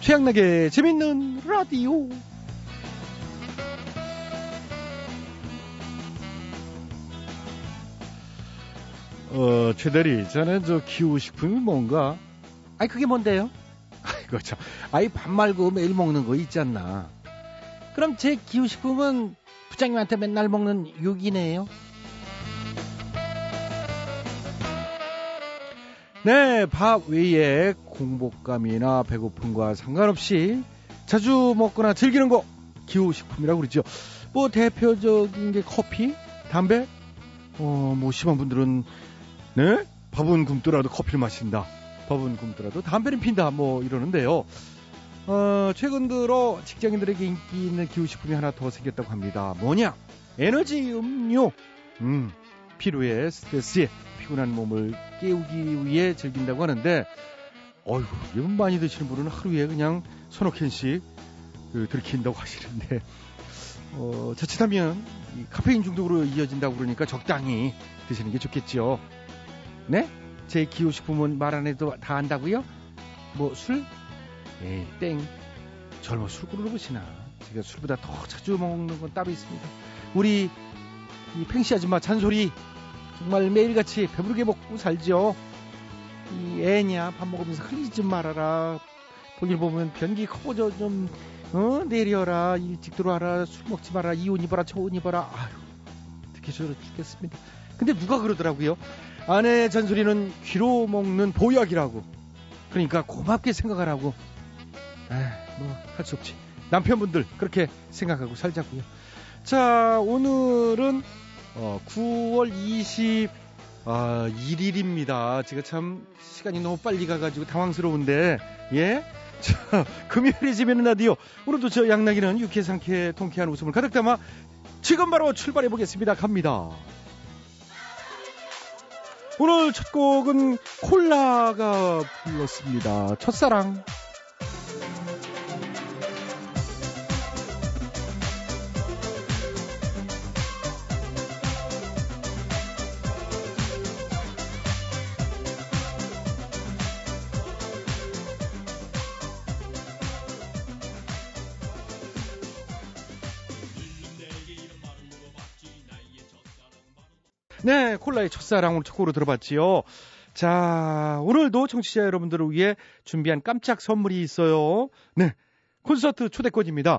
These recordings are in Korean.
최양락의 재밌는 라디오. 어, 최대리, 저는 저 기후식품이 뭔가? 아이, 그게 뭔데요? 아이고, 참. 아이, 밥 말고 매일 먹는 거 있지 않나. 그럼 제 기후식품은 부장님한테 맨날 먹는 육이네요. 네, 밥 외에 공복감이나 배고픔과 상관없이 자주 먹거나 즐기는 거 기후식품이라고 그러죠. 뭐 대표적인 게 커피, 담배, 어, 뭐 심한 분들은 네? 밥은 굶더라도 커피를 마신다. 밥은 굶더라도 담배는 핀다. 뭐 이러는데요. 어, 최근 들어 직장인들에게 인기 있는 기후식품이 하나 더 생겼다고 합니다. 뭐냐? 에너지 음료. 음, 피로에 스트레스에 피곤한 몸을 깨우기 위해 즐긴다고 하는데, 어이구, 이건 많이 드시는 분은 하루에 그냥 서너 캔씩 그, 들킨다고 하시는데, 어, 자칫하면 카페인 중독으로 이어진다고 그러니까 적당히 드시는 게 좋겠죠. 네? 제 기호식품은 말 안 해도 다 안다고요? 뭐 술? 에이 땡. 젊어 술꾸르를 보시나. 제가 술보다 더 자주 먹는 건 따로 있습니다. 우리 이 팽씨 아줌마 잔소리 정말 매일같이 배부르게 먹고 살죠. 이 애냐 밥 먹으면서 흘리지 좀 말아라. 볼일 보면 변기 커보져 좀 어? 내려라 일찍 들어와라 술 먹지 마라 이 옷 입어라 저 옷 입어라 아유 듣기 싫어 죽겠습니다. 근데 누가 그러더라고요. 아내의 잔소리는 귀로 먹는 보약이라고. 그러니까 고맙게 생각하라고. 아, 뭐할 수 없지. 남편분들 그렇게 생각하고 살자고요. 자, 오늘은 어, 9월 20 아, 1일입니다. 제가 참 시간이 너무 빨리 가가지고 당황스러운데, 예? 자, 금요일에 집에는 라디오. 오늘도 저 양락이는 유쾌, 상쾌, 통쾌한 웃음을 가득 담아 지금 바로 출발해 보겠습니다. 갑니다. 오늘 첫 곡은 콜라가 불렀습니다. 첫사랑. 네, 콜라의 첫사랑 오늘 첫 곡으로 들어봤지요. 자, 오늘도 청취자 여러분들을 위해 준비한 깜짝 선물이 있어요. 네, 콘서트 초대권입니다.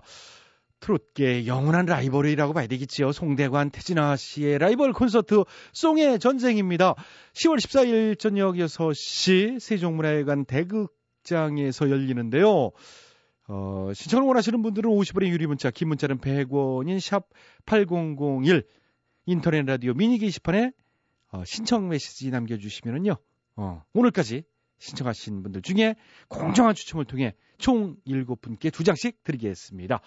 트롯계 영원한 라이벌이라고 봐야 되겠지요. 송대관, 태진아 씨의 라이벌 콘서트 송의 전쟁입니다. 10월 14일 저녁 6시 세종문화회관 대극장에서 열리는데요. 어, 신청을 원하시는 분들은 50원의 유리 문자, 긴 문자는 100원인 샵 8001, 인터넷 라디오 미니 게시판에 어, 신청 메시지 남겨주시면은요, 어, 오늘까지 신청하신 분들 중에 공정한 추첨을 통해 총 7분께 2장씩 드리겠습니다.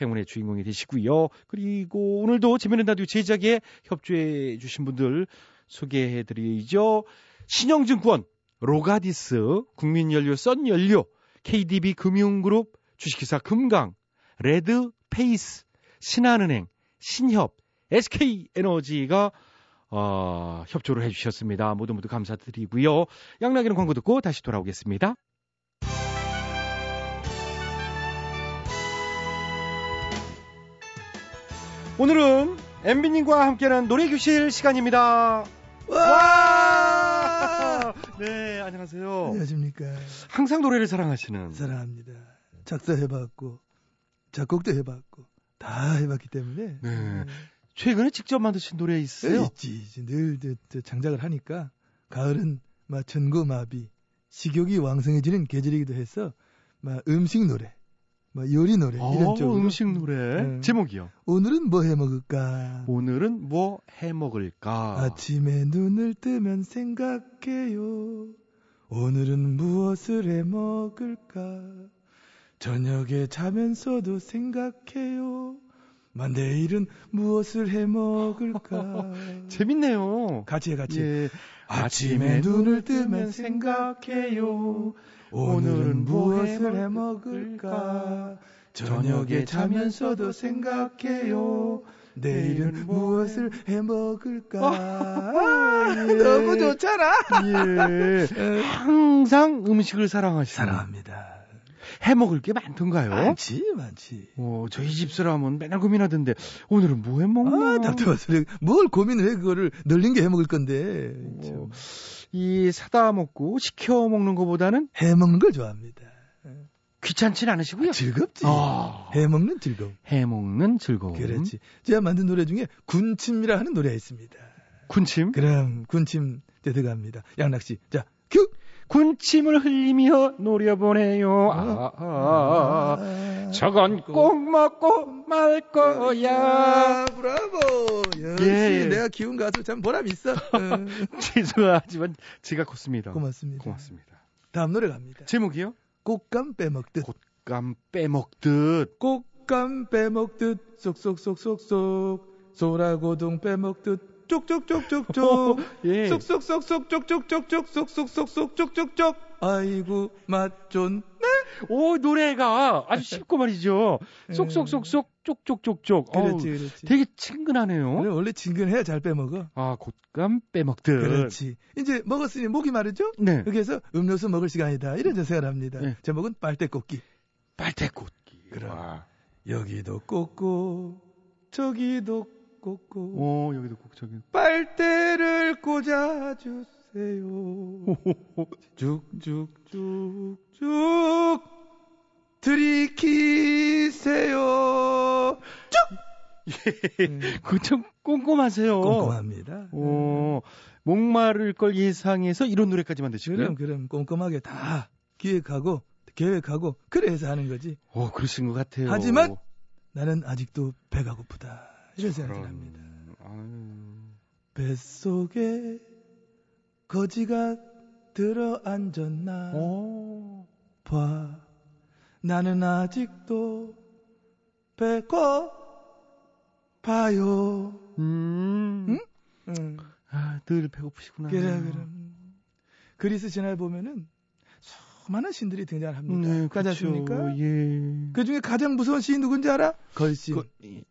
행운의 주인공이 되시고요. 그리고 오늘도 재미있는 라디오 제작에 협조해 주신 분들 소개해 드리죠. 신영증권, 로가디스, 국민연료, 썬연료, KDB 금융그룹, 주식회사 금강, 레드페이스, 신한은행, 신협, SK에너지가 어, 협조를 해주셨습니다. 모두 모두 감사드리고요. 양락이는 광고 듣고 다시 돌아오겠습니다. 오늘은 엠비님과 함께하는 노래교실 시간입니다. 와! 네, 안녕하세요. 안녕하십니까. 항상 노래를 사랑하시는. 사랑합니다. 작사해봤고, 작곡도 해봤고, 다 해봤기 때문에. 네. 최근에 직접 만드신 노래 있어요? 있지. 늘 저, 저 장작을 하니까 가을은 막 천고마비, 식욕이 왕성해지는 계절이기도 해서 막 음식 노래, 막 요리 노래 이런 쪽으로. 음식 노래 네. 제목이요. 오늘은 뭐 해 먹을까? 오늘은 뭐 해 먹을까? 아침에 눈을 뜨면 생각해요. 오늘은 무엇을 해 먹을까? 저녁에 자면서도 생각해요. 마 내일은 무엇을 해 먹을까? 재밌네요. 같이 해 같이. 예. 아침에 눈을 뜨면 생각해요. 오늘은 무엇을 해 먹을까? 저녁에 자면서도 생각해요. 내일은 무엇을 해 먹을까? 아, 예. 너무 좋잖아. 예. 항상 음식을 사랑하시는. 사랑합니다. 해 먹을 게 많던가요? 많지, 많지. 어, 저희 집 사람은 맨날 고민하던데 오늘은 뭐 해 먹나? 아, 답답한 소리. 뭘 고민을 해, 그거를 널린 게 해 먹을 건데. 참. 어, 이 사다 먹고 시켜 먹는 것보다는 해 먹는 걸 좋아합니다. 귀찮진 않으시고요. 즐겁지. 아, 해 먹는 즐거움. 해 먹는 즐거움. 그렇지. 제가 만든 노래 중에 군침이라 하는 노래가 있습니다. 군침. 그럼 군침 때 들어갑니다. 양락 씨. 자, 큐. 군침을 흘리며 노려보네요. 아, 아, 아. 저건 꼭 먹고 말 거야. 야, 브라보. 역시 예. 내가 키운 가수 참 보람 있어. 어. 죄송하지만 제가 컸습니다. 고맙습니다. 고맙습니다. 다음 노래 갑니다. 제목이요? 꽃감 빼먹듯. 감 빼먹듯. 꽃감 빼먹듯 쏙쏙쏙쏙쏙 소라고동 빼먹듯 쪽쪽쪽쪽쪽 예. 쏙쏙쏙쏙 쪽쪽쪽쪽 쏙쏙쏙쏙 쪽쪽쪽 아이고 맛 좋네 오 노래가 아주 쉽고 말이죠. 예. 쏙쏙쏙쏙 쪽쪽쪽쪽. 그렇지 그렇지 되게 친근하네요. 원래, 원래 친근해야 잘 빼먹어 아 곶감 빼먹듯. 그렇지 이제 먹었으니 목이 마르죠 네. 여기에서 음료수 먹을 시간이다 이런 생각을 합니다 네. 제목은 빨대꽃기 빨대꽃기. 그럼. 와. 여기도 꽂고 저기도 꽂고 오 여기도 꼭 저기. 빨대를 꽂아주세요. 쭉쭉쭉쭉 들이키세요. 그좀 꼼꼼하세요. 꼼꼼합니다. 오 목마를 걸 예상해서 이런 노래까지 만드시고요. 그럼 그럼 꼼꼼하게 다 기획하고 계획하고 그래 해서 하는 거지. 오 그러신 것 같아요. 하지만 나는 아직도 배가 고프다. 이런 생각을 그럼, 합니다. 아유. 뱃속에 거지가 들어 앉았나 오. 봐. 나는 아직도 배고 봐요. 음. 응? 응. 아, 늘 배고프시구나. 그래, 그럼. 그리스 신화에 보면은 수많은 신들이 등장합니다. 네, 가지 그렇죠. 않습니까? 예. 그 중에 가장 무서운 신이 누군지 알아? 걸신. 그, 이-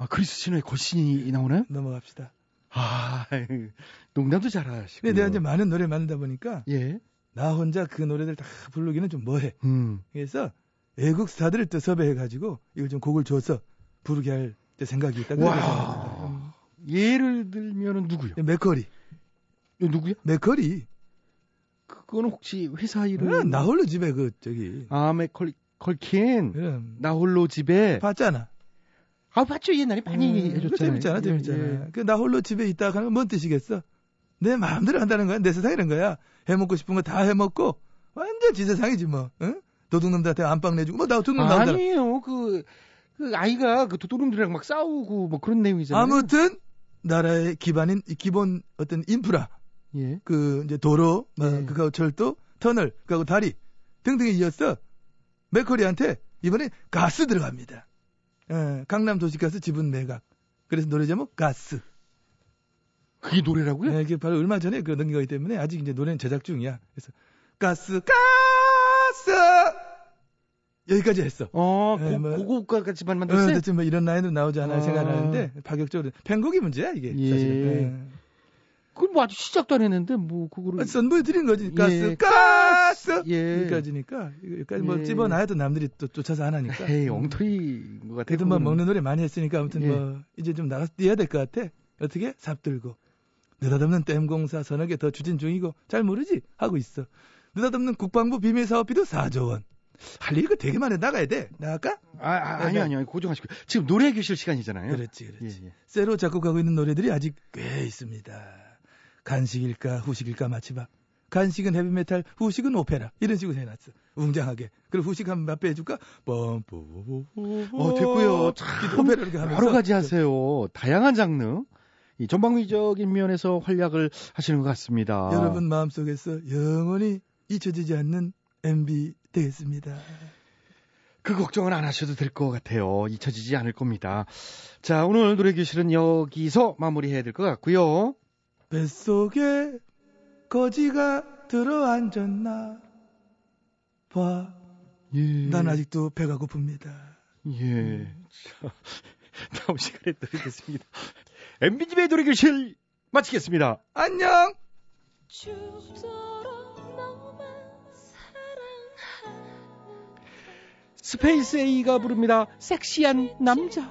아, 그리스 신화에 걸신이 나오나요? 넘어갑시다. 아, 농담도 잘하시고. 근데 내가 이제 많은 노래를 만들다 보니까 예. 나 혼자 그 노래들 다 부르기는 좀 뭐해. 음. 그래서 외국 스타들을 또 섭외해가지고 이걸 좀 곡을 줘서 부르게 할때 생각이 있다. 와. 예를 들면은 누구요? 음. 맥커리. 어, 누구요? 맥커리. 그거는 혹시 회사 이름? 응, 나 홀로 집에 그 저기 아, 맥컬리 컬킨. 그럼 나 홀로 집에. 봤잖아. 아, 봤죠. 옛날에 많이 음, 해줬잖아요. 그거 재밌잖아, 예, 재밌잖아. 예. 그나 홀로 집에 있다 하는 건뭔 뜻이겠어? 내 마음대로 한다는 거야. 내 세상이란 거야. 해먹고 싶은 거 다 해먹고 완전 지 세상이지 뭐. 응? 도둑놈들한테 안방 내주고 뭐 도둑놈 나오잖아. 아니에요. 그, 그 아이가 그 도둑놈들이랑 막 싸우고 뭐 그런 내용이잖아요. 아무튼 나라의 기반인 이 기본 어떤 인프라 예. 그 이제 도로, 뭐 예. 그거 철도, 터널, 그하고 다리 등등에 이어서 맥커리한테 이번에 가스 들어갑니다. 예, 강남 도시가스 지분 매각. 그래서 노래 제목 가스. 그게 노래라고요? 예, 이게 바로 얼마 전에 그 넘긴 거기 때문에 아직 이제 노래는 제작 중이야. 그래서 가스 가스 여기까지 했어. 어, 예, 고, 뭐- 고고가까지만 어, 만들었어요? 대체 뭐 이런 라인도 나오지 않아 아. 생각하는데 파격적으로 편곡이 문제야 이게 예. 사실은. 그건 뭐 아직 시작도 안 했는데 뭐 그거를 예. 선보여 드린 거지. 가스 예. 가스 예. 여기까지니까 여기까지 뭐 예. 집어놔야도 남들이 또 쫓아서 안 하니까. 에이 엉터리인 것 같아요. 그래도 뭐. 먹는 노래 많이 했으니까 아무튼 예. 뭐 이제 좀 나가서 뛰어야 될 것 같아. 어떻게? 삽 들고. 느닷없는 댐공사 서너 개 더 추진 중이고 잘 모르지? 하고 있어. 느닷없는 국방부 비밀 사업비도 4조 원. 할 일이 그 되게 많아 나가야 돼. 나갈까? 아, 아 아니요 아니요 고정하시고 지금 노래 교실 시간이잖아요. 그렇지 그렇지. 예, 예. 쇠로 작곡하고 있는 노래들이 아직 꽤 있습니다. 간식일까 후식일까 마치밥. 간식은 헤비메탈, 후식은 오페라. 이런 식으로 해놨어. 웅장하게. 그리고 후식 한번 맛배 해줄까? 뻔뿌. 어 됐고요. 오페라 이렇게 하면서. 여러 가지 하세요. 다양한 장르. 이 전방위적인 면에서 활약을 하시는 것 같습니다. 여러분 마음속에서 영원히 잊혀지지 않는 MB 되겠습니다. 그 걱정은 안 하셔도 될 것 같아요. 잊혀지지 않을 겁니다. 자, 오늘 노래 교실은 여기서 마무리해야 될 것 같고요. 뱃속에 거지가 들어앉았나 봐. 예. 난 아직도 배가 고픕니다. 예. 자, 다음 시간에 또 뵙겠습니다. MB집의 노래 교실 마치겠습니다. 안녕! 스페이스 A가 부릅니다. 섹시한 남자.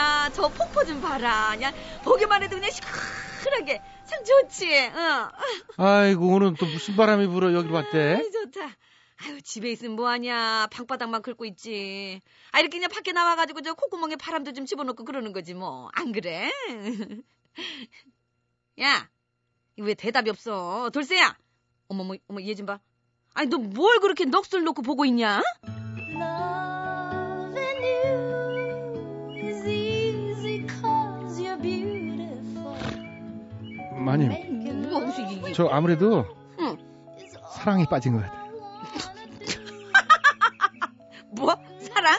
야 저 폭포 좀 봐라. 그냥 보기만 해도 그냥 시원하게. 참 좋지. 응. 아이고, 오늘 또 무슨 바람이 불어 여기로 왔대? 아이, 좋다. 아유 집에 있으면 뭐하냐. 방바닥만 긁고 있지. 아 이렇게 그냥 밖에 나와가지고 저 콧구멍에 바람도 좀 집어넣고 그러는 거지 뭐. 안 그래? 야 왜 대답이 없어? 돌쇠야. 어머 뭐 어머 얘 좀 봐. 아니 너 뭘 그렇게 넋을 놓고 보고 있냐? 무슨 이게 저 아무래도 응. 사랑에 빠진 것 같아요. 뭐? 사랑?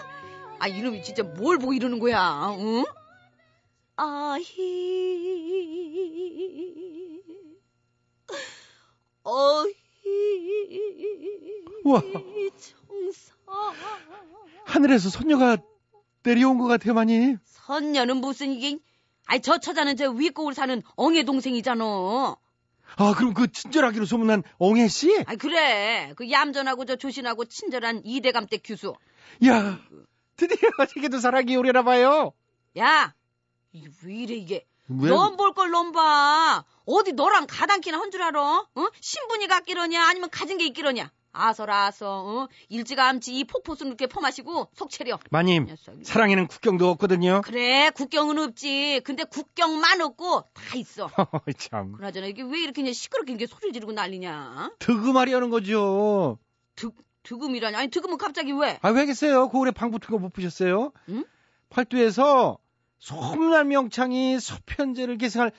아 이놈이 진짜 뭘 보고 이러는 거야? 응? 아히 어히 우와. 청사 하늘에서 선녀가 내려온 것 같아요, 마님. 선녀는 무슨 이게 아니 저 처자는 저 윗고을 사는 엉애 동생이잖아 아, 그럼 그 친절하기로 소문난 엉애 씨? 아 그래 그 얌전하고 저 조신하고 친절한 이대감댁 규수 야, 드디어 제게도 사랑이 오려나 봐요. 야 이게 왜 이래 이게 왜? 넌볼걸 넌 봐. 어디 너랑 가당키나 한 줄 알아? 어? 신분이 같기로냐 아니면 가진 게 있기로냐? 아서라 아서 어? 일찌감치 이 폭포수 늦게 퍼마시고 속 차려. 마님, 녀석이. 사랑에는 국경도 없거든요. 그래 국경은 없지. 근데 국경만 없고 다 있어. 참. 그나저나 이게 왜 이렇게 그냥 시끄럽게 이렇게 소리 지르고 난리냐? 득음하려는 거죠. 득 득음이라니 아니 득음은 갑자기 왜? 아, 왜겠어요? 고을에 방 붙은 거 못 보셨어요? 응? 팔도에서 소문난 명창이 서편제를 계승할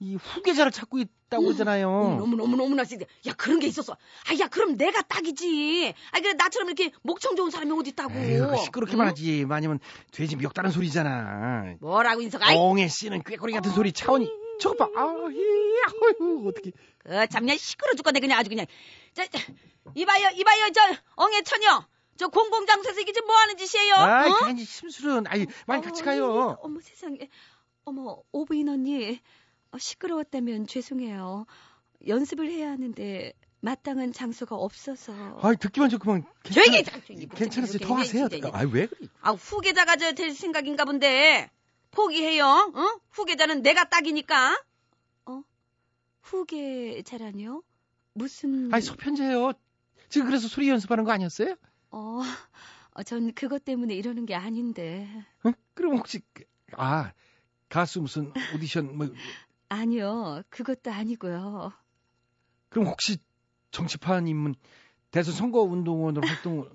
이 후계자를 찾고 있다고 그러잖아요. 너무 너무 너무 나 진짜 야 그런 게 있었어. 아야 그럼 내가 딱이지. 아 그래 나처럼 이렇게 목청 좋은 사람이 어디 있다고? 시끄럽게만 응? 하지. 아니면 돼지 멱 다는 소리잖아. 뭐라고? 아이, 엉애 씨는 꾀꼬리 같은 소리 차원이. 저거 봐. 아우, 히, 아유, 어떻게. 그 참냐 시끄러 죽겠네 그냥 아주 그냥. 자, 자, 이봐요 이봐요 저 엉애 처녀. 저 공공장소에서 이게 지금 뭐 하는 짓이에요? 아이, 어? 괜히 심술은. 아이, 많이 같이 가요. 어머 세상에. 어머 오부인 언니 어, 시끄러웠다면 죄송해요. 연습을 해야 하는데 마땅한 장소가 없어서. 아이, 듣기만 좋구만. 괜찮- 조용히 해. 괜찮았어요. 더 하세요. 아이, 왜 그래? 아 후계자가 저 될 생각인가 본데 포기해요. 어? 후계자는 내가 딱이니까. 후계자라뇨? 무슨? 아이, 서편제요. 지금 그래서 소리 연습하는 거 아니었어요? 어, 어, 전 그것 때문에 이러는 게 아닌데. 응? 그럼 혹시, 그- 아, 가수 무슨 오디션, 뭐, 아니요, 그것도 아니고요. 그럼 혹시 정치판 입문, 대선 선거 운동원으로 활동을.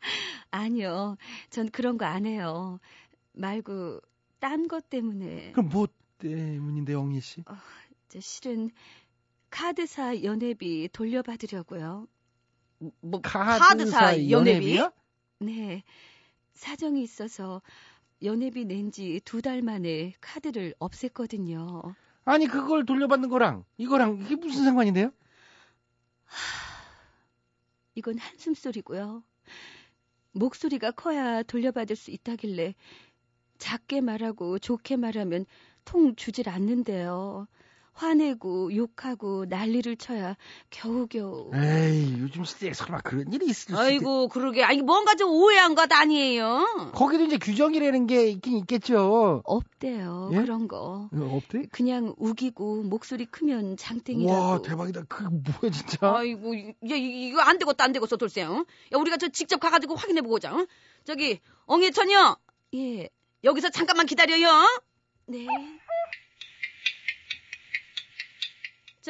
아니요, 전 그런 거 안 해요. 말고 딴 것 때문에. 그럼 뭐 때문인데, 영희 씨? 저 실은 카드사 연회비 돌려받으려고요. 뭐 카드사 카드사 연회비? 연회비요? 네, 사정이 있어서 연회비 낸 지 두 달 만에 카드를 없앴거든요. 아니, 그걸 돌려받는 거랑, 이거랑, 이게 무슨 상관인데요? 이건 한숨 소리고요. 목소리가 커야 돌려받을 수 있다길래 작게 말하고 좋게 말하면 통 주질 않는데요. 화내고 욕하고 난리를 쳐야 겨우겨우. 에이, 요즘 시대에 설마 그런 일이 있을 수 아이고 그러게 아이 뭔가 좀 오해한 것 아니에요. 거기도 이제 규정이라는 게 있긴 있겠죠. 없대요. 예? 그런 거. 어, 없대? 그냥 우기고 목소리 크면 장땡이라고. 와, 대박이다. 그 뭐야, 진짜? 아이고 이- 야, 이- 이거 안 되겠다 안 되겠어. 어? 야 우리가 저 직접 가가지고 확인해 보고 자. 어? 저기 엉해천이요. 예. 여기서 잠깐만 기다려요. 네.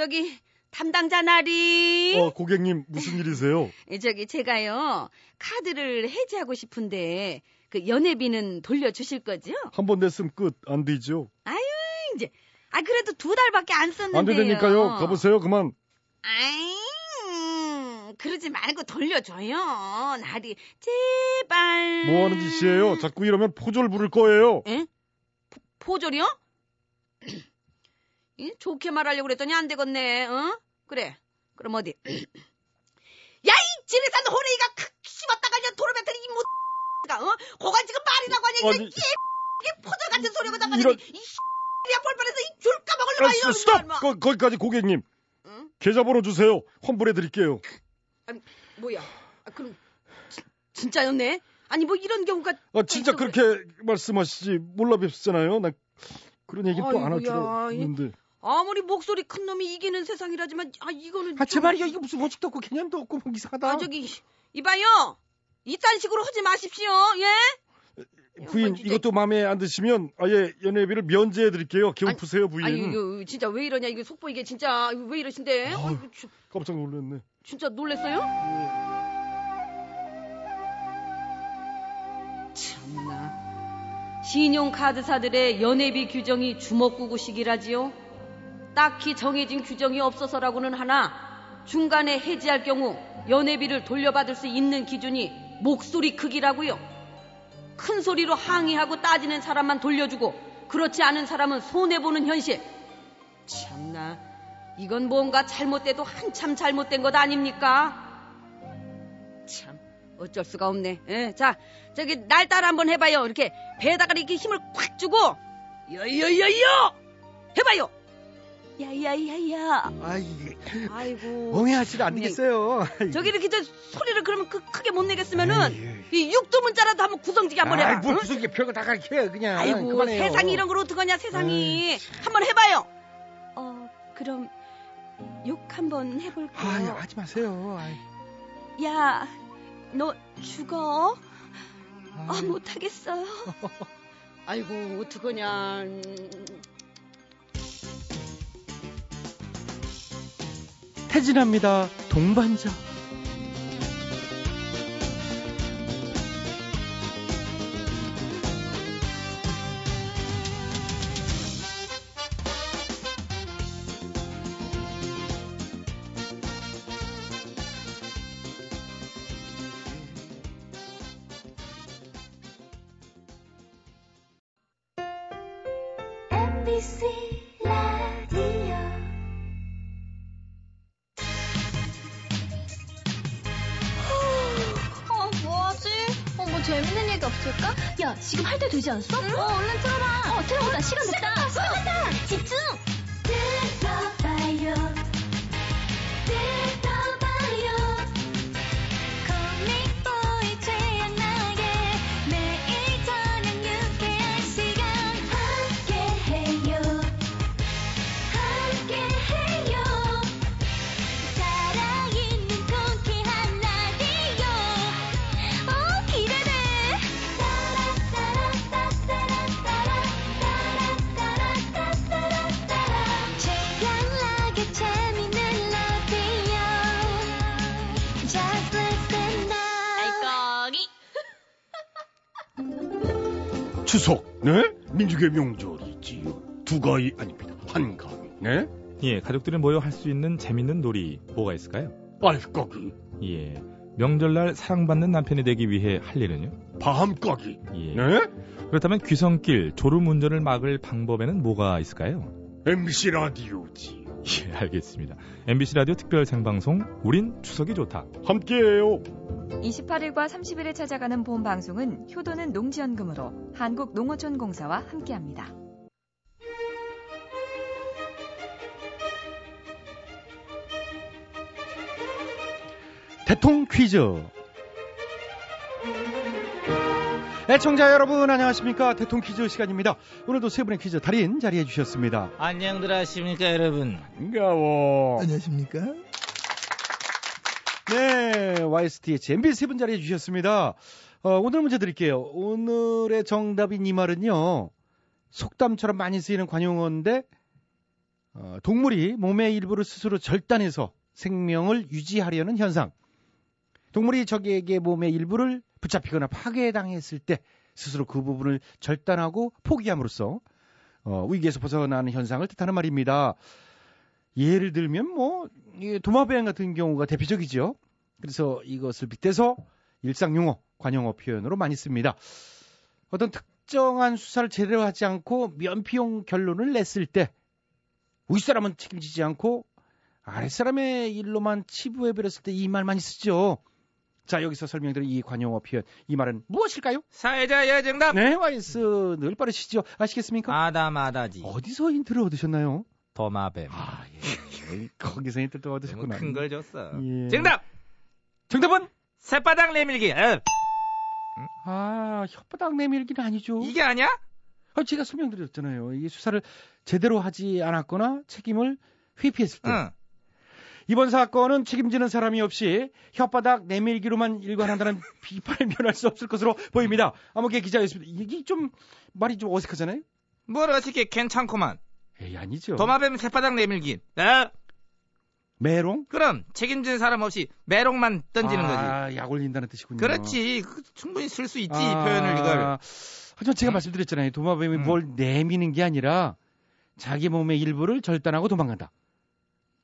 저기 담당자 나리. 어, 고객님, 무슨 일이세요? 예, 저기 제가요 카드를 해지하고 싶은데 그 연회비는 돌려주실 거죠? 한 번 냈으면 끝. 안 되죠. 이제 아 그래도 두 달밖에 안 썼는데요. 안 되니까요. 가보세요, 그만. 아이 음, 그러지 말고 돌려줘요. 나리 제발. 뭐 하는 짓이에요? 자꾸 이러면 포졸 부를 거예요. 에? 포- 포졸이요? 이, 좋게 말하려고 그랬더니 안 되겠네. 어? 그래. 그럼 어디? 야, 이 지리산 호레이가 크 씹었다가 이제 도로 뱉더니 이 못. 가 어? 고가 지금 말이라고 하냐? 아니, 이게 이게 포졸 같은 소리가 나가니 이런- 이 야, 볼뻔해서 이줄 까먹으려고 이러는 스톱! 거, 거기까지 고객님. 응? 계좌번호 주세요. 환불해 드릴게요. 뭐야? 아, 그럼 지- 진짜였네? 아니 뭐 이런 경우가 아, 진짜 그렇게 말씀하시지. 몰라 뵙잖아요. 나 그런 얘기 또안 할 줄 알았는데. 아무리 목소리 큰 놈이 이기는 세상이라지만 아 이거는 아, 좀- 제발이요. 이거 무슨 원칙도 없고 개념도 없고 뭐 이상하다. 아 저기 이봐요 이딴 식으로 하지 마십시오 예? 부인, 진짜- 이것도 마음에 안 드시면 아예 연회비를 면제해 드릴게요. 기운 아니, 푸세요, 부인. 아니 이거 진짜 왜 이러냐 이거 속보 이게 진짜 왜 이러신데 아유. 아이고, 참, 깜짝 놀랐네. 진짜 놀랬어요? 참나 신용카드사들의 연회비 규정이 주먹구구식이라지요 딱히 정해진 규정이 없어서라고는 하나 중간에 해지할 경우 연회비를 돌려받을 수 있는 기준이 목소리 크기라고요 큰 소리로 항의하고 따지는 사람만 돌려주고 그렇지 않은 사람은 손해보는 현실 참나 이건 뭔가 잘못돼도 한참 잘못된 것 아닙니까? 참 어쩔 수가 없네. 예, 자 저기 날 따라 한번 해봐요. 이렇게 배에다가 이렇게 힘을 콱 주고 여여여여 해봐요. 야야야야. 아이, 아이고 멍해하시도 안 네. 되겠어요. 저기 이렇게 저 소리를 그러면 그 크게 못 내겠으면은 에이, 이 육두 문자라도 한번 구성지게 한번 해봐. 아이? 무슨 게 별거 다 가르쳐요, 그냥. 아이고 그만해요. 세상이 이런 걸 어떡하냐 세상이 한번 해봐요. 어 그럼 욕 한번 해볼게요. 아이, 하지 마세요. 야, 너 죽어? 아. 못하겠어요. 아이고 어떡하냐. 태진합니다. 동반자. 지금 할 때 되지 않았어? 어, 얼른 틀어봐. 어, 틀어보자. 시간 됐다. 시간 됐다. 집중! 추석, 네? 민족의 명절이지요. 두 가위 아닙니다. 한 가위, 네? 예, 가족들이 모여 할 수 있는 재밌는 놀이 뭐가 있을까요? 알까기, 예, 명절날 사랑받는 남편이 되기 위해 할 일은요? 밤까기, 예. 네? 그렇다면 귀성길 졸음 운전을 막을 방법에는 뭐가 있을까요? MBC 라디오지요. 예, 알겠습니다. MBC 라디오 특별 생방송 우린 추석이 좋다. 함께해요. 28일과 30일에 찾아가는 본 방송은 효도는 농지연금으로 한국농어촌공사와 함께합니다. 대통 퀴즈 애청자 여러분 안녕하십니까 대통 퀴즈 시간입니다. 오늘도 세 분의 퀴즈 달인 자리해 주셨습니다. 안녕들 하십니까 여러분 반가워. 안녕하십니까? 네, YSTH MB 세 분 자리해 주셨습니다. 어, 오늘 문제 드릴게요. 오늘의 정답인 이 말은요. 속담처럼 많이 쓰이는 관용어인데 어, 동물이 몸의 일부를 스스로 절단해서 생명을 유지하려는 현상. 동물이 적에게 몸의 일부를 붙잡히거나 파괴당했을 때 스스로 그 부분을 절단하고 포기함으로써 어, 위기에서 벗어나는 현상을 뜻하는 말입니다. 예를 들면 뭐이 도마뱀 같은 경우가 대표적이죠. 그래서 이것을 빗대서 일상 용어, 관용어 표현으로 많이 씁니다. 어떤 특정한 수사를 제대로 하지 않고 면피용 결론을 냈을 때 윗사람은 책임지지 않고 아랫사람의 일로만 치부해버렸을 때 이말 많이 쓰죠. 자 여기서 설명드린 이 관용어 표현 이 말은 무엇일까요? 사회자의 정답! 네 와이스 늘 빠르시죠? 아시겠습니까? 아다마다지. 어디서 힌트를 얻으셨나요? 도마뱀. 아 예, 거기서 힌트를 또 얻으셨구나. 큰 걸 줬어. 예. 정답! 정답은? 새바닥 내밀기. 어, 아 혓바닥 내밀기는 아니죠. 이게 아니야? 아, 제가 설명드렸잖아요. 이게 수사를 제대로 하지 않았거나 책임을 회피했을 때. 응 이번 사건은 책임지는 사람이 없이 혓바닥 내밀기로만 일관한다는 비판을 면할 수 없을 것으로 보입니다. 아무개 기자였습니다. 이게 좀 말이 좀 어색하잖아요. 뭘 어떻게 괜찮구만 에이 아니죠. 도마뱀 새바닥 내밀기 어? 메롱? 그럼 책임지는 사람 없이 매롱만 던지는 거지 아, 약 올린다는 뜻이군요. 그렇지 그 충분히 쓸 수 있지 이 아, 표현을 이걸 하지만 제가 말씀드렸잖아요. 도마뱀이 음. 뭘 내미는 게 아니라 자기 몸의 일부를 절단하고 도망간다.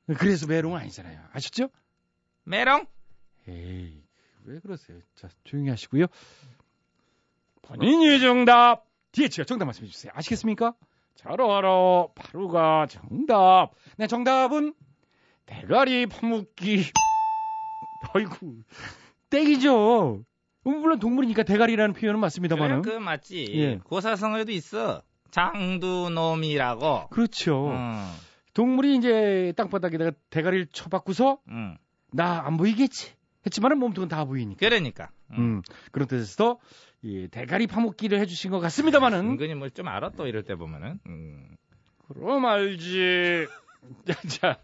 그래서 메롱은 아니잖아요. 아셨죠? 매롱 에이, 왜 그러세요? 자, 조용히 하시고요. 본인이 정답. DH가 정답 말씀해 주세요. 아시겠습니까? 잘 알아. 바로가 정답. 네, 정답은 대가리 파묻기. 아이고, 땡이죠. 음, 물론 동물이니까 대가리라는 표현은 맞습니다만은. 그래, 그 맞지 예. 고사성어에도 있어 장두놈이라고 그렇죠. 음, 동물이 이제 땅바닥에다가 대가리를 쳐박고서 음. 나안 보이겠지. 했지만은 몸통은 다 보이니까. 그러니까 음. 음, 그런 뜻에서 이 대가리 파묻기를 해주신 것 같습니다만은 은근히 뭘 좀 알아 또 이럴 때 보면은 음. 그럼 알지. 자, 자,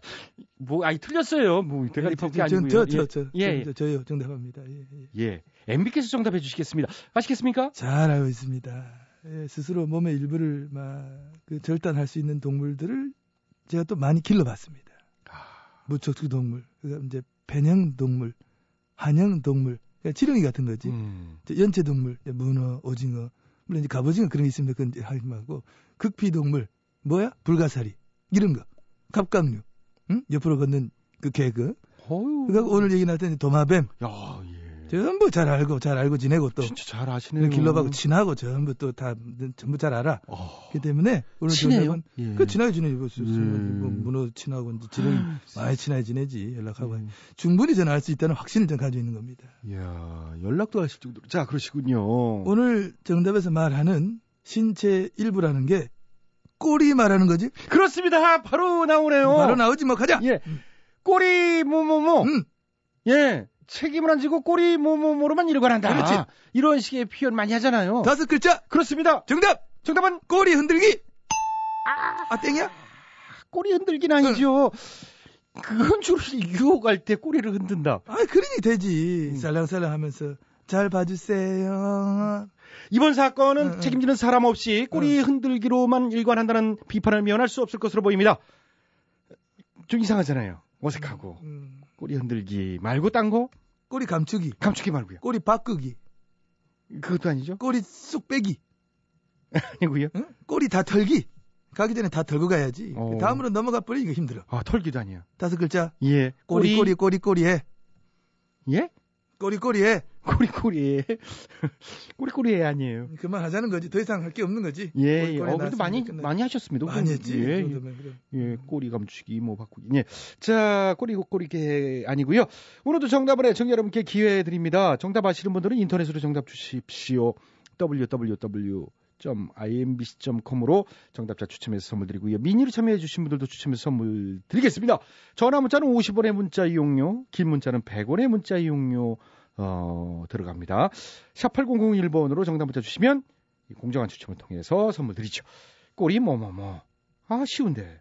뭐, 아니 틀렸어요. 뭐 대가리 파묻기 아니고요. 저, 저, 저, 예, 예, 저, 저요 정답합니다. 예, 예. 예. MB께서 정답해 주시겠습니다. 아시겠습니까? 잘 알고 있습니다. 예, 스스로 몸의 일부를 막 그 절단할 수 있는 동물들을 제가 또 많이 길러봤습니다. 무척추 동물, 그다음 이제 배냥 동물, 한양 동물, 그러니까 지렁이 같은 거지. 음. 저 연체 동물, 문어, 오징어, 물론 이제 갑오징어 그런 게 있습니다. 그건 이제 하지 말고 극피 동물, 뭐야? 불가사리 이런 거, 갑각류, 응? 옆으로 걷는 그 개그. 어유. 그러니까 오늘 얘기 나왔더니 도마뱀 야, 예. 전부 잘 알고 잘 알고 지내고 또 진짜 잘 아시네요. 길러가고 친하고 전부 또 다 전부 잘 알아. 어, 그렇기 때문에 오늘 친해요? 정답은 예. 그 친하게 지내지 뭐, 음. 뭐 문어 친하고 이제 지렁이 많이 친하게 지내지 연락하고 음. 충분히 저는 알수 있다는 확신을 전 가지고 있는 겁니다. 이야, 연락도 하실 정도로. 자, 그러시군요. 오늘 정답에서 말하는 신체 일부라는 게 꼬리 말하는 거지? 그렇습니다. 바로 나오네요. 바로 나오지 뭐 가자. 예. 꼬리 뭐뭐뭐. 음. 예. 책임을 안 지고 꼬리 뭐뭐뭐로만 일관한다. 그렇지. 이런 식의 표현 많이 하잖아요. 다섯 글자 그렇습니다. 정답 정답은 꼬리 흔들기. 아, 땡이야? 꼬리 흔들기는 아니죠. 그건 주로 유혹할 때 꼬리를 흔든다. 아 그러니 되지. 음. 살랑살랑 하면서 잘 봐주세요. 이번 사건은 응, 응. 책임지는 사람 없이 꼬리 흔들기로만 일관한다는 비판을 면할 수 없을 것으로 보입니다. 좀 이상하잖아요. 어색하고. 음, 꼬리 흔들기 말고 딴 거? 꼬리 감추기, 감추기 말고요. 꼬리 바꾸기, 그것도 아니죠? 꼬리 쑥 빼기, 아니고요. 응? 꼬리 다 털기. 가기 전에 다 털고 가야지. 어. 다음으로 넘어가 버리니까 힘들어. 아, 털기도 아니에요. 다섯 글자. 예. 꼬리 꼬리 꼬리 꼬리해. 예? 꼬리 꼬리해. 꼬리꼬리에. 꼬리꼬리에 아니에요. 그만 하자는 거지. 더 이상 할 게 없는 거지. 예, 예. 어, 그래도 많이, 끝나- 많이 하셨습니다. 많이 했지. 예, 그 예. 예, 꼬리 감추기, 뭐 바꾸기. 예. 자, 꼬리 꼬리게 아니고요. 오늘도 정답을 애청 여러분께 기회 드립니다. 정답 아시는 분들은 인터넷으로 정답 주십시오. www. imbc.com으로 정답자 추첨해서 선물 드리고요. 미니로 참여해 주신 분들도 추첨해서 선물 드리겠습니다. 전화 문자는 50원의 문자 이용료, 긴 문자는 100원의 문자 이용료 어, 들어갑니다. 샵 8001번으로 정답 문자 주시면 이 공정한 추첨을 통해서 선물 드리죠. 꼬리 뭐뭐뭐. 아, 쉬운데.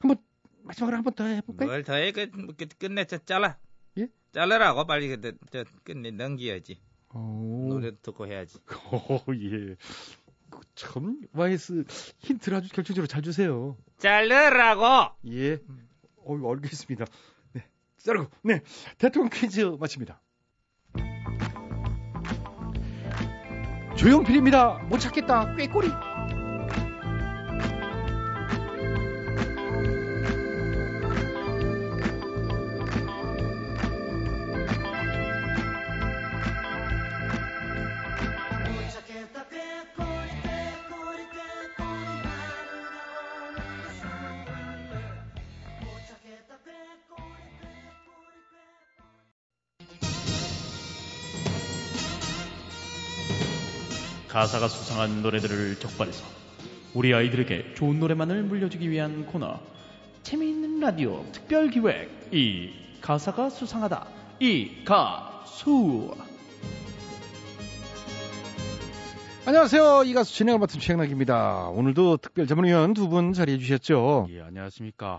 한번 마지막으로 한 번 더 해볼까요? 뭘 더해 그, 끝- 끝내 저 잘라. 예? 잘라라고 빨리 그, 저, 끝내 넘겨야지. 어, 노래 듣고 해야지. 어, 예. 그참 YS 힌트를 아주 결정적으로 잘 주세요. 잘라라고. 예. 어, 알겠습니다. 네. 자르고, 네. 대통령 퀴즈 마칩니다. 조용필입니다. 못 찾겠다. 꾀꼬리. 가사가 수상한 노래들을 적발해서 우리 아이들에게 좋은 노래만을 물려주기 위한 코너 재미있는 라디오 특별 기획 이 가사가 수상하다 이 가수 안녕하세요. 이 가수 진행을 맡은 최양락입니다. 오늘도 특별 전문위원 두 분 자리해 주셨죠. 예 안녕하십니까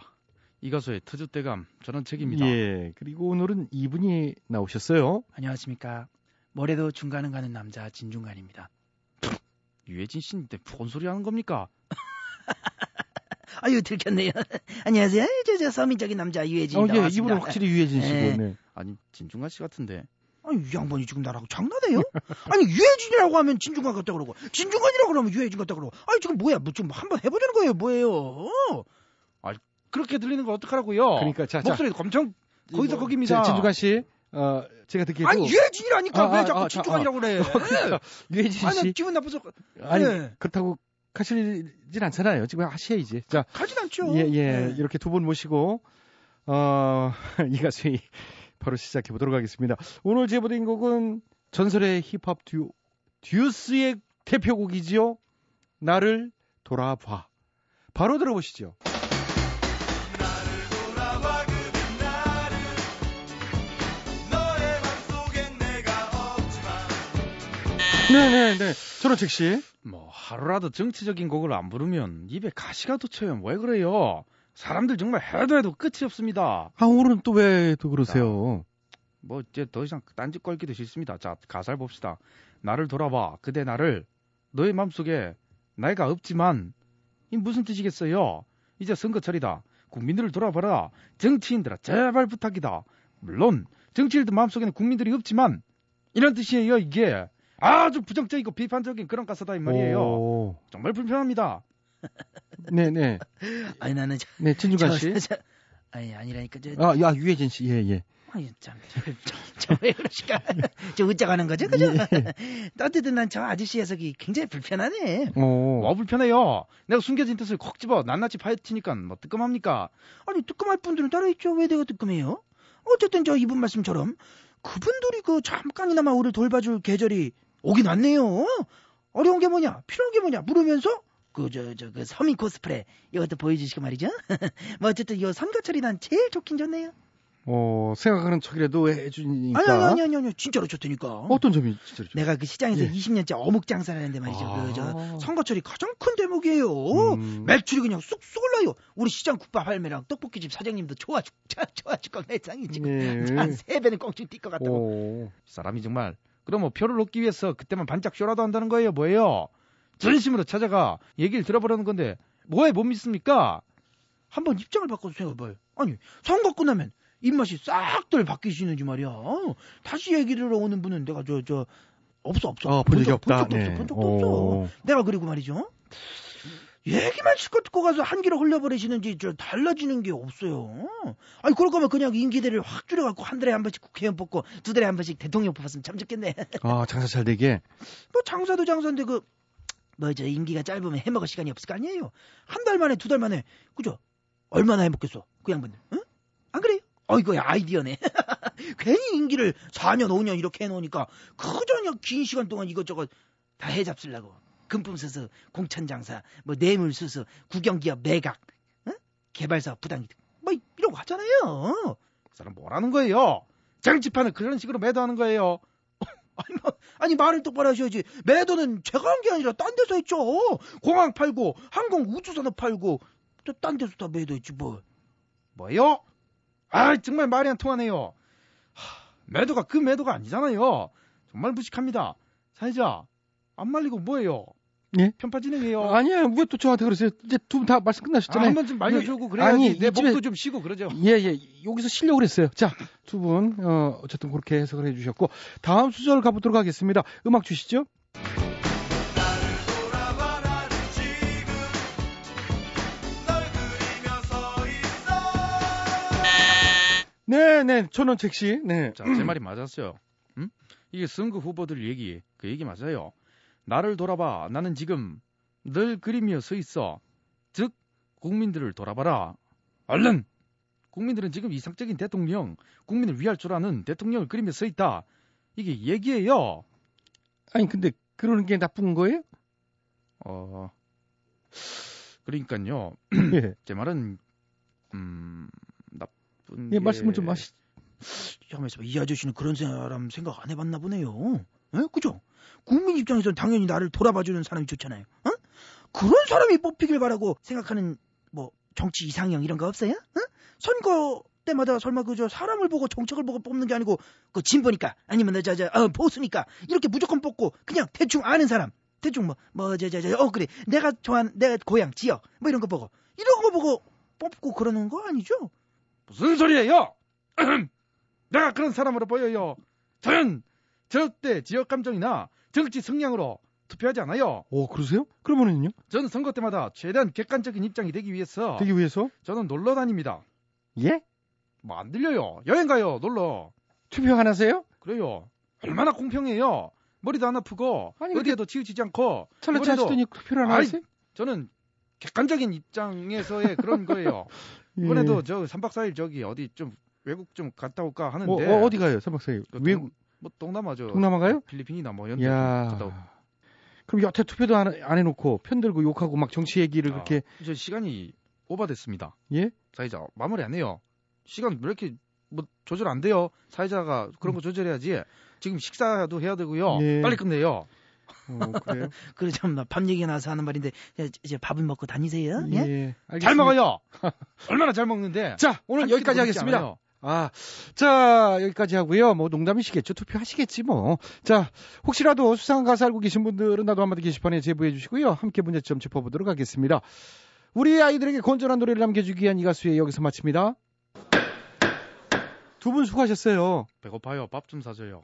이 가수의 터줏대감 저는 책입니다 예. 그리고 오늘은 이분이 나오셨어요. 안녕하십니까. 뭐래도 중간은 가는 남자 진중간입니다. 유해진 씨인데 뭔 소리 하는 겁니까 아유 들켰네요. 안녕하세요. 저, 저 서민적인 남자 유해진이 어, 예. 이분은 확실히 유해진 씨고. 예. 네. 아니 진중관 씨 같은데 아니 이 양반이 지금 나라고 장난해요? 아니 유해진이라고 하면 진중간 같다 그러고 진중간이라고 그러면 유해진 같다 그러고 아니 지금 뭐야 뭐 좀 한번 해보자는 거예요 뭐예요? 그렇게 들리는 걸 어떡하라고요 그러니까 자, 자. 목소리도 엄청 거기서 뭐, 거기입니다 진- 진중관 씨, 어, 제가 듣기에도 아니 유해진이라니까 아, 왜 아, 자꾸 아, 진중간이라고 그래? 그러니까 유해진 아니 나씨 기분 나빠서 아니 네. 그렇다고 가시진 않잖아요. 지금 하셔야지. 자, 가진 않죠. 예, 예. 네. 이렇게 두 분 모시고, 어, 이 가수의 바로 시작해 보도록 하겠습니다. 오늘 제보된 곡은 전설의 힙합 듀오, 듀스의 대표곡이지요. 나를 돌아봐. 바로 들어보시죠. 네네네. 전원책 씨. 뭐 하루라도 정치적인 곡을 안 부르면 입에 가시가 돋쳐요. 왜 그래요? 사람들 정말 해도 해도 끝이 없습니다. 아, 오늘은 또 왜 또 그러세요? 뭐 이제 더 이상 딴짓 걸기도 싫습니다. 자 가사를 봅시다. 나를 돌아봐. 그대 나를 너의 마음속에 나이가 없지만 이 무슨 뜻이겠어요? 이제 선거철이다. 국민들을 돌아봐라. 정치인들아 제발 부탁이다. 물론 정치인들 마음속에는 국민들이 없지만 이런 뜻이에요 이게. 아주 부정적이고 비판적인 그런 가사다 이 말이에요. 오. 정말 불편합니다. 네네. 아니 나는 저, 네, 진중관 저, 씨. 저, 저, 아니 아니라니까 저, 아, 야, 유해진 씨. 예, 예. 아니 참저왜 그러실까? 저 웃자가는 거죠, 그죠? 예. 어쨌든 난 저 아저씨 녀석이 굉장히 불편하네. 오. 뭐 불편해요. 내가 숨겨진 뜻을 콕 집어 낱낱이 파헤치니까 뭐 뜨끔합니까? 아니 뜨끔할 분들은 따로 있죠. 왜 내가 뜨끔해요? 어쨌든 저 이분 말씀처럼 그분들이 그 잠깐이나마 우리를 돌봐줄 계절이 오긴 왔네요. 어려운 게 뭐냐, 필요한 게 뭐냐 물으면서 그저저그 서민 코스프레 이것도 보여주시고 말이죠. 뭐 어쨌든 이 선거철이 난 제일 좋긴 좋네요. 어, 생각하는 척이라도 해주니까. 아니 아니 아니 아니 아니 진짜로 좋다니까. 어떤 점이 진짜로 좋 내가 그 시장에서 예. 20년째 어묵 장사를 하는데 말이죠. 아. 그저 선거철이 가장 큰 대목이에요. 음. 매출이 그냥 쑥쑥 올라요. 우리 시장 국밥 할매랑 떡볶이집 사장님도 좋아 죽 좋아 죽고 내장이 지금 예. 한세 배는 꽁충 뛸것 같다고. 오. 사람이 정말 그럼 뭐 표를 얻기 위해서 그때만 반짝 쇼라도 한다는 거예요 뭐예요 진심으로 찾아가 얘기를 들어보라는 건데 뭐에 못 믿습니까 한번 입장을 바꿔서 생각해봐요. 아니 선거 끝나면 입맛이 싹들 바뀌시는지 말이야. 다시 얘기를 오는 분은 내가 저 저 없어 없어. 어, 본 적이 적- 없다. 본 적도 네. 없어. 본 적도 오. 없어. 내가 그리고 말이죠. 얘기만 실컷 듣고 가서 한기로 흘려버리시는지 저 달라지는 게 없어요. 아니 그럴 거면 그냥 임기대를 확 줄여갖고 한 달에 한 번씩 국회의원 뽑고 두 달에 한 번씩 대통령 뽑았으면 참 좋겠네. 아, 장사 잘 되게. 뭐 장사도 장사인데 그 뭐 저 임기가 짧으면 해먹을 시간이 없을 거 아니에요. 한 달 만에 두 달 만에 그죠? 얼마나 해먹겠어 그 양반들? 응? 안 그래요? 어이구 아이디어네. 괜히 임기를 4년 5년 이렇게 해놓으니까 그저녁 긴 시간 동안 이것저것 다 해잡으려고. 금품수수, 공천장사, 뭐 뇌물수수, 국영기업 매각, 어? 개발사업 부당이득, 뭐거 하잖아요. 그 사람 뭐라는 거예요? 정치판을 그런 식으로 매도하는 거예요. 아니, 뭐, 아니 말을 똑바로 하셔야지. 매도는 제가 한 게 아니라 딴 데서 했죠. 공항 팔고 항공 우주산업 팔고 또 딴 데서 다 매도했지 뭐. 뭐요? 아 정말 말이 안 통하네요. 하, 매도가 그 매도가 아니잖아요. 정말 무식합니다. 사회자 안 말리고 뭐예요? 예? 편파 진행해요. 아니에요. 왜 또 저한테 그러세요? 이제 두 분 다 말씀 아, 끝나셨잖아요. 한 번쯤 말려주고 그래야지 아니, 내이 집에- 목도 좀 쉬고 그러죠. 예, 예. 여기서 쉬려고 그랬어요. 자, 두 분, 어, 어쨌든 그렇게 해석을 해주셨고, 다음 수절 가보도록 하겠습니다. 음악 주시죠. 네, 네. 전원책 씨. 네. 자, 제 말이 맞았어요. 음? 이게 선거 후보들 얘기, 그 얘기 맞아요. 나를 돌아봐. 나는 지금 늘 그리며 서 있어. 즉, 국민들을 돌아봐라. 얼른! 국민들은 지금 이상적인 대통령, 국민을 위할 줄 아는 대통령을 그리며 서 있다. 이게 얘기예요. 아니, 근데 그러는 게 나쁜 거예요? 어, 그러니까요. 예. 제 말은, 음, 나쁜. 예, 게... 말씀을 좀 하시, 야면서 이 아저씨는 그런 사람 생각 안 해봤나 보네요. 에? 그죠? 국민 입장에서는 당연히 나를 돌아봐주는 사람이 좋잖아요. 어? 그런 사람이 뽑히길 바라고 생각하는 뭐 정치 이상형 이런 거 없어요? 어? 선거 때마다 설마 그저 사람을 보고 정책을 보고 뽑는 게 아니고 그 진보니까 아니면 저저 어, 보수니까 이렇게 무조건 뽑고 그냥 대충 아는 사람 대충 뭐뭐저저저어 그래 내가 좋아하는 내가 고향 지역 뭐 이런 거 보고 이런 거 보고 뽑고 그러는 거 아니죠? 무슨 소리예요? 내가 그런 사람으로 보여요. 저는 절대 지역 감정이나 정치 성향으로 투표하지 않아요. 오, 그러세요? 그러면은요? 저는 선거 때마다 최대한 객관적인 입장이 되기 위해서 되기 위해서? 저는 놀러 다닙니다. 예? 뭐 안 들려요. 여행 가요. 놀러. 투표 안 하세요? 그래요. 얼마나 공평해요. 머리도 안 아프고 아니, 어디에도 치우치지 않고 이번에도 하시더니 투표를 안 하세요? 저는 객관적인 입장에서의 그런 거예요. 예. 이번에도 저 3박 4일 저기 어디 좀 외국 좀 갔다 올까 하는데 뭐, 어, 어 디 가요, 삼박사일? 그 외국, 뭐 동남아죠. 동남아 가요? 필리핀이나 뭐야 갔다. 그럼 여태 투표도 안, 안 해놓고 편들고 욕하고 막 정치 얘기를 그렇게 아, 저 시간이 오버됐습니다. 예? 사회자 마무리 안 해요. 시간 왜 이렇게 뭐 조절 안 돼요? 사회자가 그런 거 조절해야지. 지금 식사도 해야 되고요. 예. 빨리 끝내요. 어, 그래요? 그래 참밥 얘기 나서 하는 말인데 이제- 밥은 먹고 다니세요? 예? 예. 잘. 먹어요. 얼마나 잘 먹는데. 자, 오늘 한 여기까지 하겠습니다. 않아요. 아, 자, 여기까지 하고요. 뭐 농담이시겠죠. 투표하시겠지 뭐. 자, 혹시라도 수상한 가수 알고 계신 분들은 나도 한마디 게시판에 제보해 주시고요. 함께 문제점 짚어보도록 하겠습니다. 우리 아이들에게 건전한 노래를 남겨주기 위한 이 가수의 여기서 마칩니다. 두 분 수고하셨어요. 배고파요. 밥 좀 사줘요.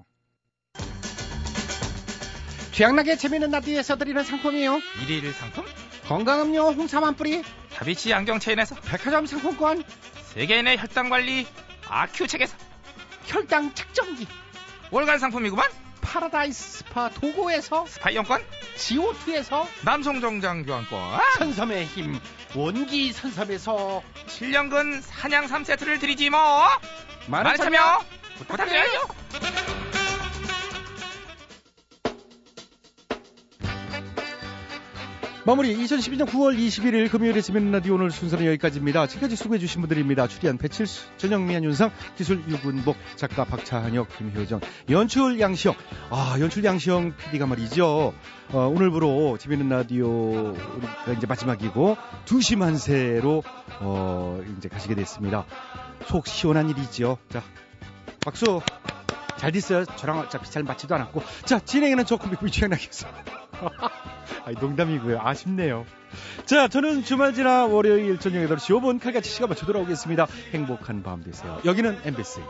최양락의 재미있는 라디오에서 드리는 상품이에요. 일일 상품? 건강음료 홍삼 한 뿌리, 다비치 안경 체인에서 백화점 상품권, 세계인의 혈당 관리 아큐첵에서 혈당 측정기, 월간 상품이구만. 파라다이스 스파 도고에서 스파 이용권, 지오투에서 남성 정장 교환권, 선섬의 힘 원기 선섬에서 7년근 산양삼 세트를 드리지 뭐. 많은 참여 부탁드려요. 마무리 2012년 9월 21일 금요일에 지면 라디오 오늘 순서는 여기까지입니다. 지금까지 수고해주신 분들입니다. 출연 배칠수, 전영미, 한윤상, 기술 유군복, 작가 박차한혁, 김효정, 연출 양시영. 아 연출 양시영 PD가 말이죠. 어, 오늘부로 지면 라디오가 이제 마지막이고 두시 만세로 어, 이제 가시게 됐습니다. 속 시원한 일이죠. 자 박수. 잘 됐어요. 저랑 어차피 잘 맞지도 않았고. 자, 진행에는 저 콤비 취향나겠습니다. 아니, 농담이고요. 아쉽네요. 자, 저는 주말 지나 월요일 저녁 8시 5분 칼같이 시간 맞춰 돌아오겠습니다. 행복한 밤 되세요. 여기는 MBC.